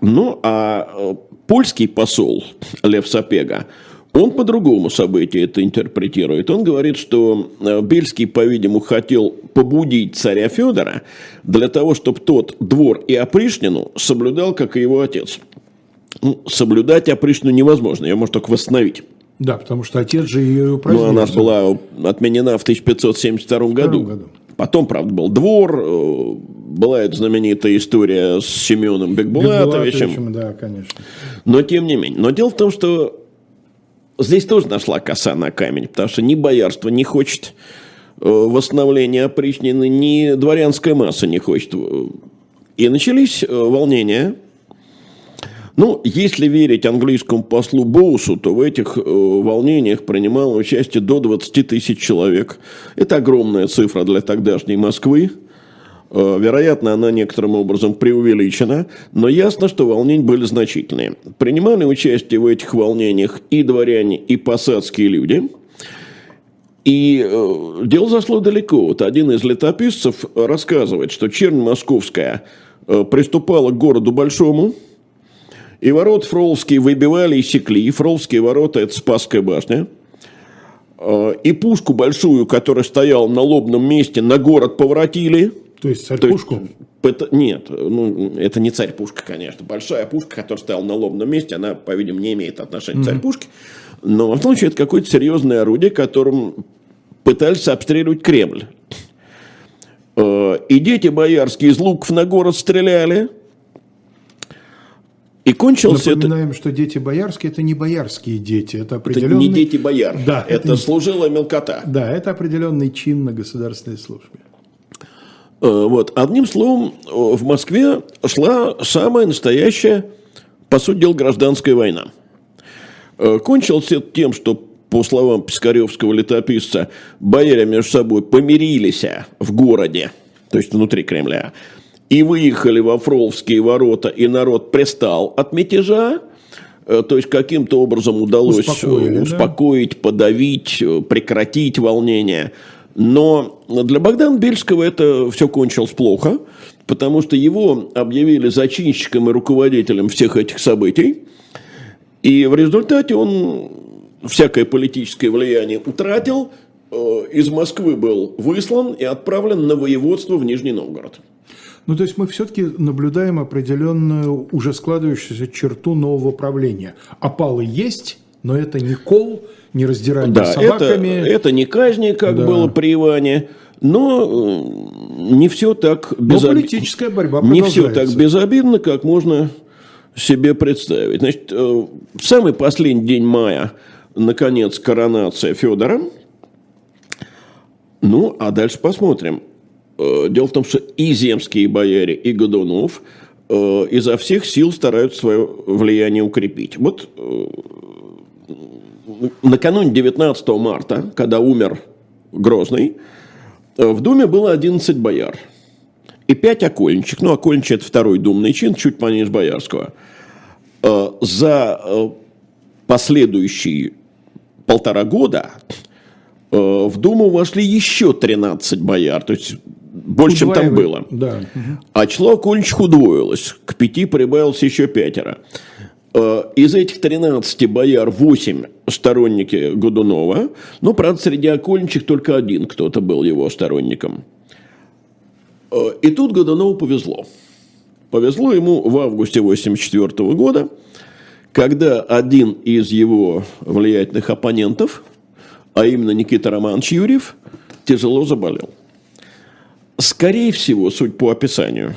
Ну, а польский посол Лев Сапега, он по-другому событие это интерпретирует. Он говорит, что э, Бельский, по-видимому, хотел побудить царя Федора для того, чтобы тот двор и опришнину соблюдал, как и его отец. Ну, соблюдать опришнину невозможно, ее можно только восстановить. Да, потому что отец же ее упразднил. Ну, она была отменена в 1572 году. году. Потом, правда, был двор, э, была эта знаменитая история с Семеном Бекбулатовичем. Бекбулатовичем да, конечно. Но тем не менее. Но дело в том, что здесь тоже нашла коса на камень, потому что ни боярство не хочет э, восстановления опричнины, ни дворянская масса не хочет. И начались э, волнения. Ну, если верить английскому послу Боусу, то в этих э, волнениях принимало участие до 20 тысяч человек. Это огромная цифра для тогдашней Москвы. Э, вероятно, она некоторым образом преувеличена, но ясно, что волнения были значительные. Принимали участие в этих волнениях и дворяне, и посадские люди. И э, дело зашло далеко. Вот один из летописцев рассказывает, что чернь московская э, приступала к городу Большому, и ворот Фроловские выбивали и секли. И Фроловские ворота – это Спасская башня. Э, и пушку большую, которая стояла на лобном месте, на город поворотили – то есть царь-пушку? Это, нет, ну, это не царь-пушка, конечно. Большая пушка, которая стояла на лобном месте, она, по-видимому, не имеет отношения mm-hmm. к царь-пушке. Но, в случае, это какое-то серьезное орудие, которым пытались обстреливать Кремль. Э, и дети боярские из луков на город стреляли. И кончилось Напоминаем, это... что дети боярские – это не боярские дети, это определенный... Это не дети бояр, да, это, это служила мелкота. Да, это определенный чин на государственной службе. Э, вот. Одним словом, в Москве шла самая настоящая, по сути дела, гражданская война. Э, кончилось это тем, что, по словам Пискаревского летописца, бояре между собой помирились в городе, то есть внутри Кремля, и выехали во Фроловские ворота, и народ пристал от мятежа, э, то есть каким-то образом удалось успокоить, да? подавить, прекратить волнение – но для Богдана Бельского это все кончилось плохо, потому что его объявили зачинщиком и руководителем всех этих событий. И в результате он всякое политическое влияние утратил, э, из Москвы был выслан и отправлен на воеводство в Нижний Новгород. Ну, то есть мы все-таки наблюдаем определенную уже складывающуюся черту нового правления. Опалы есть, но это не кол, не раздирание да, собаками. Это, это не казни, как да. было при Иване. Но э, не все так безобидно. политическая борьба Не все так безобидно, как можно себе представить. Значит, э, в самый последний день мая, наконец, коронация Федора. Ну, а дальше посмотрим. Э, дело в том, что и земские бояре, и Годунов изо всех сил стараются свое влияние укрепить. Вот накануне 19 марта, когда умер Грозный, э, в Думе было 11 бояр и 5 окольничек. Ну, окольничек – это второй думный чин, чуть пониже боярского. Э, за э, последующие полтора года в Думу вошли еще 13 бояр, то есть больше, чем там было. Да. А число окольничек удвоилось, к пяти прибавилось еще пятеро. Э, из этих 13 бояр 8 сторонники Годунова. Ну, правда, среди окольничек только один кто-то был его сторонником. Э, и тут Годунову повезло. Повезло ему в августе 1984 года, когда один из его влиятельных оппонентов, а именно Никита Романович Юрьев, тяжело заболел. Скорее всего, суть по описанию,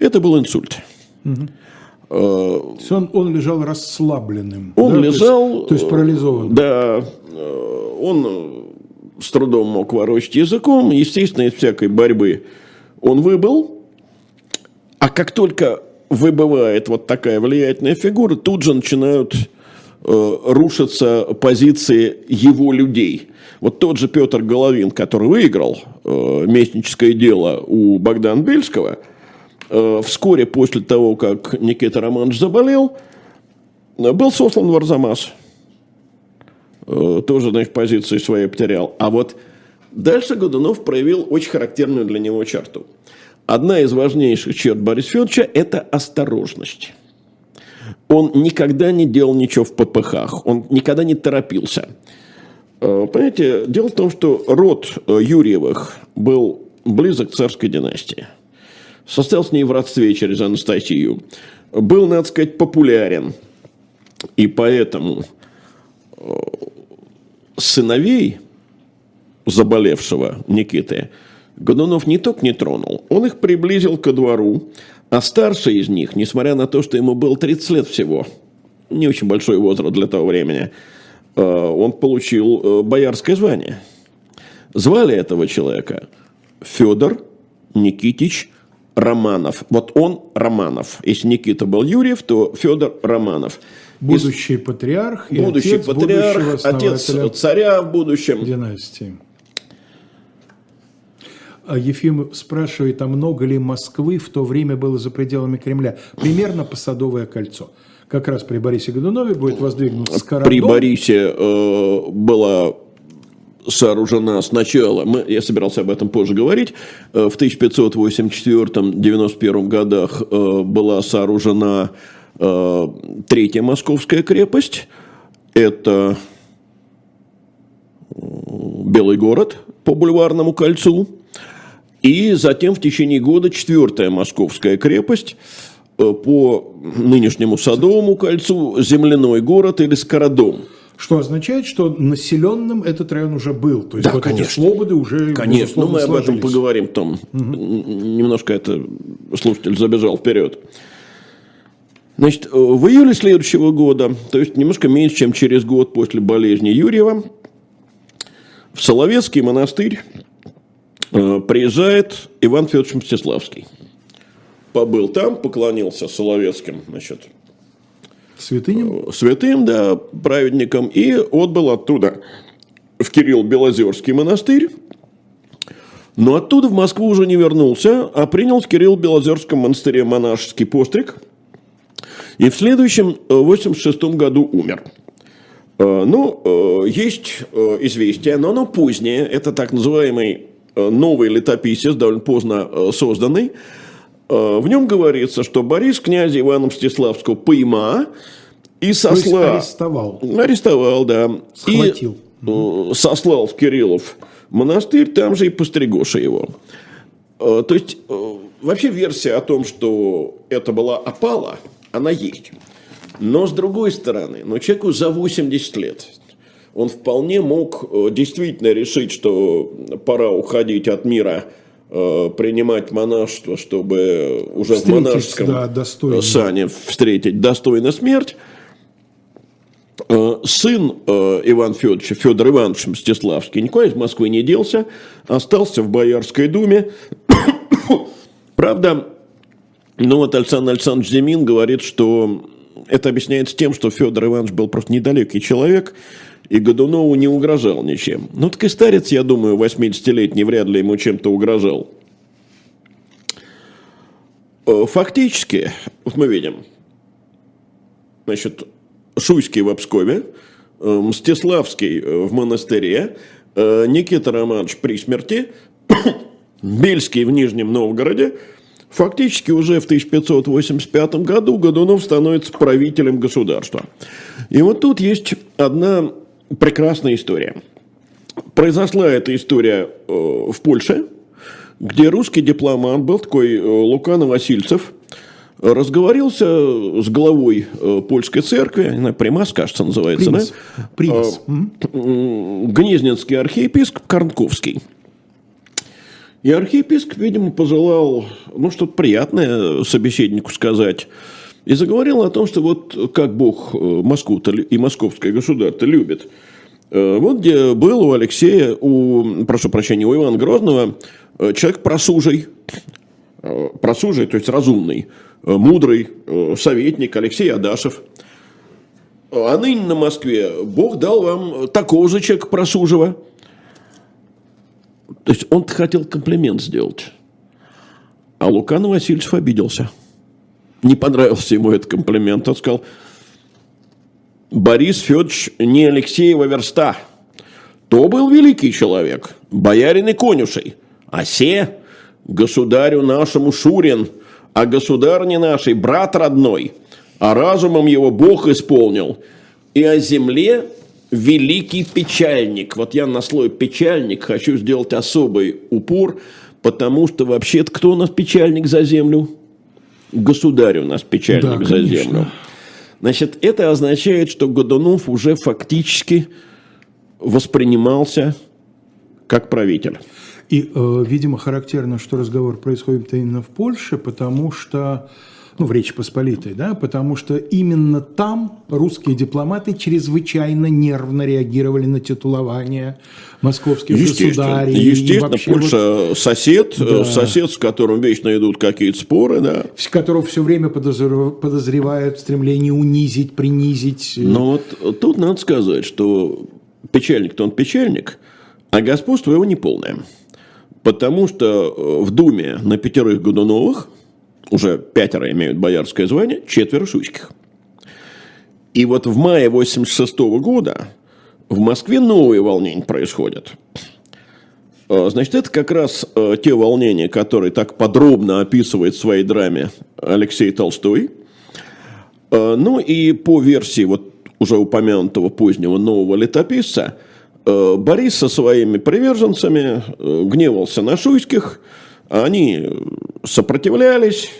это был инсульт. Угу. То есть он, он лежал расслабленным. Он да? лежал... То есть, то есть парализованным. Да. Э, он с трудом мог ворочать языком. Естественно, из всякой борьбы он выбыл. А как только выбывает вот такая влиятельная фигура, тут же начинают э, рушиться позиции его людей. Вот тот же Петр Головин, который выиграл э, местническое дело у Богдана Бельского, э, вскоре после того, как Никита Романович заболел, был сослан в Арзамас. Э, тоже, значит, позиции свои потерял. А вот дальше Годунов проявил очень характерную для него черту. Одна из важнейших черт Бориса Федоровича – это осторожность. Он никогда не делал ничего в ППХ, он никогда не торопился. Э, понимаете, дело в том, что род э, Юрьевых был близок к царской династии. Состоял с ней в родстве через Анастасию. Был, надо сказать, популярен. И поэтому сыновей заболевшего Никиты Годунов не только не тронул, он их приблизил ко двору, а старший из них, несмотря на то, что ему было 30 лет всего, не очень большой возраст для того времени, э, он получил э, боярское звание. Звали этого человека Федор Никитич Романов. Вот он Романов. Если Никита был Юрьев, то Федор Романов – Будущий патриарх и будущий отец патриарх, отец царя в будущем. Династии. А Ефим спрашивает, а много ли Москвы в то время было за пределами Кремля? Примерно по Садовое кольцо. Как раз при Борисе Годунове будет воздвигнут скородом. При Борисе э, была сооружена сначала, мы, я собирался об этом позже говорить, э, в 1584-91 годах э, была сооружена Э, третья московская крепость – это Белый город по бульварному кольцу. И затем в течение года четвертая московская крепость по нынешнему Садовому кольцу, земляной город или Скородом. Что означает, что населенным этот район уже был. То есть да, вот конечно. эти слободы уже Конечно, но ну, мы сложились. об этом поговорим там. Угу. Немножко это слушатель забежал вперед. Значит, в июле следующего года, то есть немножко меньше, чем через год после болезни Юрьева, в Соловецкий монастырь э, приезжает Иван Федорович Мстиславский. Побыл там, поклонился Соловецким, значит, Святыням? Э, святым, да, праведникам, и отбыл оттуда в Кирилл Белозерский монастырь, но оттуда в Москву уже не вернулся, а принял в Кирилл Белозерском монастыре монашеский постриг – и в следующем, э, в 86 году умер. Э, ну, есть известие, но оно позднее. Это так называемый новый летописец, довольно поздно созданный. В нем говорится, что Борис князя Ивана Мстиславского пойма и сослал... арестовал. Арестовал, да. Схватил. И сослал в Кириллов монастырь, там же и постригоша его. То есть, вообще версия о том, что это была опала – она есть. Но с другой стороны, но человеку за 80 лет, он вполне мог э, действительно решить, что пора уходить от мира, э, принимать монашество, чтобы уже Встретить, в монашеском да, достойно. сане встретить достойно смерть. Э, сын Иван Федоровича, Федор Иванович Мстиславский, никуда из Москвы не делся, остался в Боярской думе. Правда, ну вот Александр Александрович Зимин говорит, что это объясняется тем, что Федор Иванович был просто недалекий человек, и Годунову не угрожал ничем. Ну так и старец, я думаю, 80-летний вряд ли ему чем-то угрожал. Э, фактически, вот мы видим, значит, Шуйский в Обскове, э, Мстиславский э, в монастыре, Никита Романович при смерти, Бельский в Нижнем Новгороде – Фактически уже в 1585 году Годунов становится правителем государства. И вот тут есть одна прекрасная история. Произошла эта история э, в Польше, где русский дипломат был такой э, Лукан Васильцев, разговорился с главой э, польской церкви, не знаю, Примас, кажется, называется, Примас. да? Примас. Гнезненский архиепископ Карнковский – и архиепископ, видимо, пожелал, ну, что-то приятное собеседнику сказать. И заговорил о том, что вот как Бог э, Москву-то и московское государство любит. Э, вот где был у Алексея, у, прошу прощения, у Ивана Грозного э, человек просужий, просужий, то есть разумный, мудрый советник Алексей Адашев. А ныне на Москве Бог дал вам такого же человека просужего. То есть он хотел комплимент сделать. А Лукан Васильевич обиделся. Не понравился ему этот комплимент. Он сказал, Борис Федорович не Алексеева верста. То был великий человек, боярин и конюшей. А се государю нашему Шурин, а государне нашей брат родной, а разумом его Бог исполнил. И о земле великий печальник. Вот я на слой печальник хочу сделать особый упор, потому что вообще-то кто у нас печальник за землю? Государь у нас печальник да, за землю. Значит, это означает, что Годунов уже фактически воспринимался как правитель. И, э, видимо, характерно, что разговор происходит именно в Польше, потому что ну, в Речи Посполитой, да, потому что именно там русские дипломаты чрезвычайно нервно реагировали на титулование московских естественно, государей. Естественно, Польша вот, сосед, э, да. сосед, с которым вечно идут какие-то споры, да. С которого все время подозревают в стремлении унизить, принизить. Но вот тут надо сказать, что печальник-то он печальник, а господство его неполное. Потому что э, в Думе на пятерых Годуновых – уже пятеро имеют боярское звание, четверо шуйских. И вот в мае 86 года в Москве новые волнения происходят. А, значит, это как раз а, те волнения, которые так подробно описывает в своей драме Алексей Толстой. А, ну и по версии вот уже упомянутого позднего нового летописца, Борис со своими приверженцами гневался на шуйских, они сопротивлялись,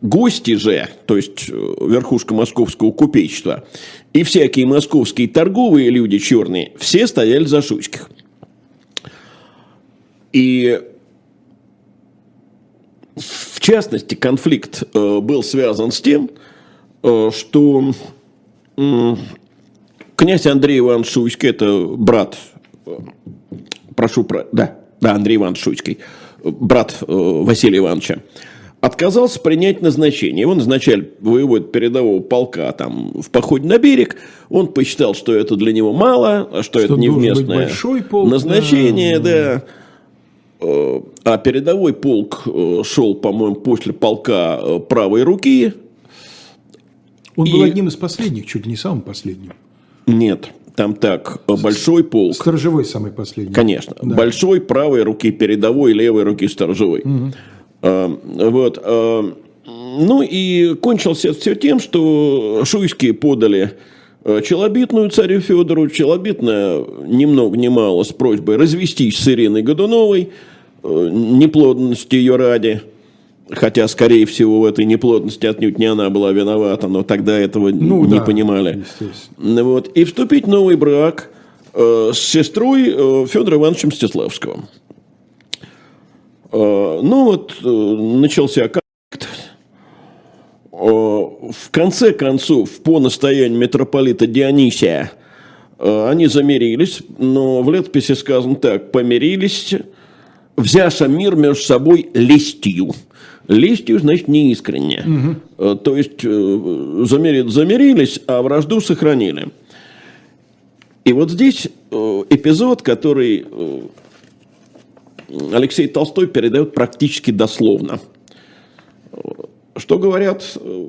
гости же, то есть э, верхушка московского купечества, и всякие московские торговые люди черные, все стояли за Шуйских. И в частности, конфликт э, был связан с тем, э, что князь Андрей Иванович Шуйский, это брат, прошу, про, да, да, Андрей Иванович Шуйский, брат Василия Ивановича, отказался принять назначение. Его назначали воевод передового полка там, в походе на берег. Он посчитал, что это для него мало, а что, что это невместное полк, назначение. Да. да. Э, а передовой полк э, шел, по-моему, после полка э, правой руки. Он и... был одним из последних, чуть ли не самым последним. Нет, там так, большой полк. Сторожевой самый последний. Конечно. Да. Большой правой руки передовой, левой руки сторожевой. Угу. А, вот. А, ну и кончился все тем, что шуйские подали а, Челобитную царю Федору, Челобитная ни много ни мало с просьбой развестись с Ириной Годуновой, неплодности ее ради, хотя, скорее всего, в этой неплодности отнюдь не она была виновата, но тогда этого ну, не да, понимали. Вот, и вступить в новый брак с сестрой Федора Ивановича Мстиславского. Э, ну вот э, начался конфликт. Э, в конце концов, по настоянию митрополита Дионисия, они замирились, но в летописи сказано так, помирились, взяша мир между собой листью. Листью, значит, неискренне. Угу. То есть, замерились, замирились, а вражду сохранили. И вот здесь эпизод, который Алексей Толстой передает практически дословно. Что говорят э,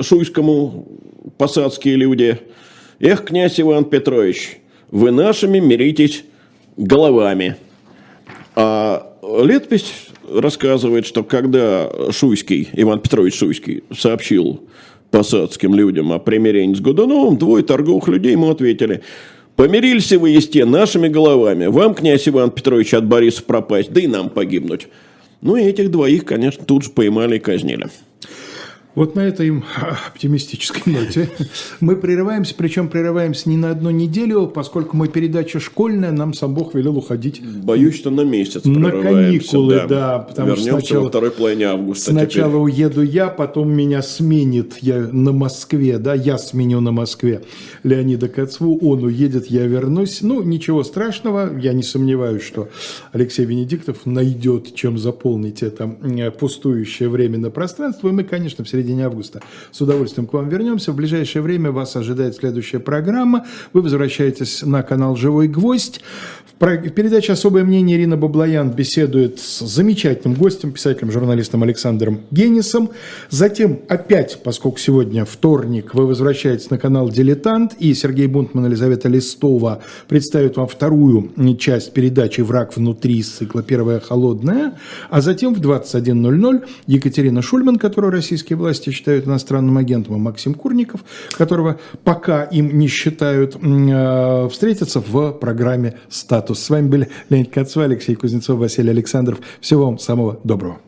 шуйскому посадские люди? Эх, князь Иван Петрович, вы нашими миритесь головами. А летопись рассказывает, что когда Шуйский, Иван Петрович Шуйский, сообщил посадским людям о примирении с Годуновым, двое торговых людей ему ответили – Помирились вы, есте, нашими головами. Вам, князь Иван Петрович, от Бориса пропасть, да и нам погибнуть. Ну и этих двоих, конечно, тут же поймали и казнили. Вот на этой оптимистической ноте мы прерываемся, причем прерываемся не на одну неделю, поскольку мы передача школьная, нам сам Бог велел уходить. Боюсь, что на месяц На каникулы, да. да потому Вернемся что сначала, во второй половине августа. Сначала теперь. уеду я, потом меня сменит я на Москве, да, я сменю на Москве Леонида Кацву, он уедет, я вернусь. Ну, ничего страшного, я не сомневаюсь, что Алексей Венедиктов найдет, чем заполнить это пустующее время на пространство, и мы, конечно, в середине августа с удовольствием к вам вернемся. В ближайшее время вас ожидает следующая программа. Вы возвращаетесь на канал «Живой гвоздь». В передаче «Особое мнение» Ирина Баблоян беседует с замечательным гостем, писателем, журналистом Александром Генисом. Затем опять, поскольку сегодня вторник, вы возвращаетесь на канал «Дилетант», и Сергей Бунтман и Елизавета Листова представят вам вторую часть передачи «Враг внутри» из цикла «Первая холодная». А затем в 21.00 Екатерина Шульман, которую российские власти считают иностранным агентом, и Максим Курников, которого пока им не считают, э, встретятся в программе «Статус». С вами были Леонид Кацва, Алексей Кузнецов, Василий Александров. Всего вам самого доброго.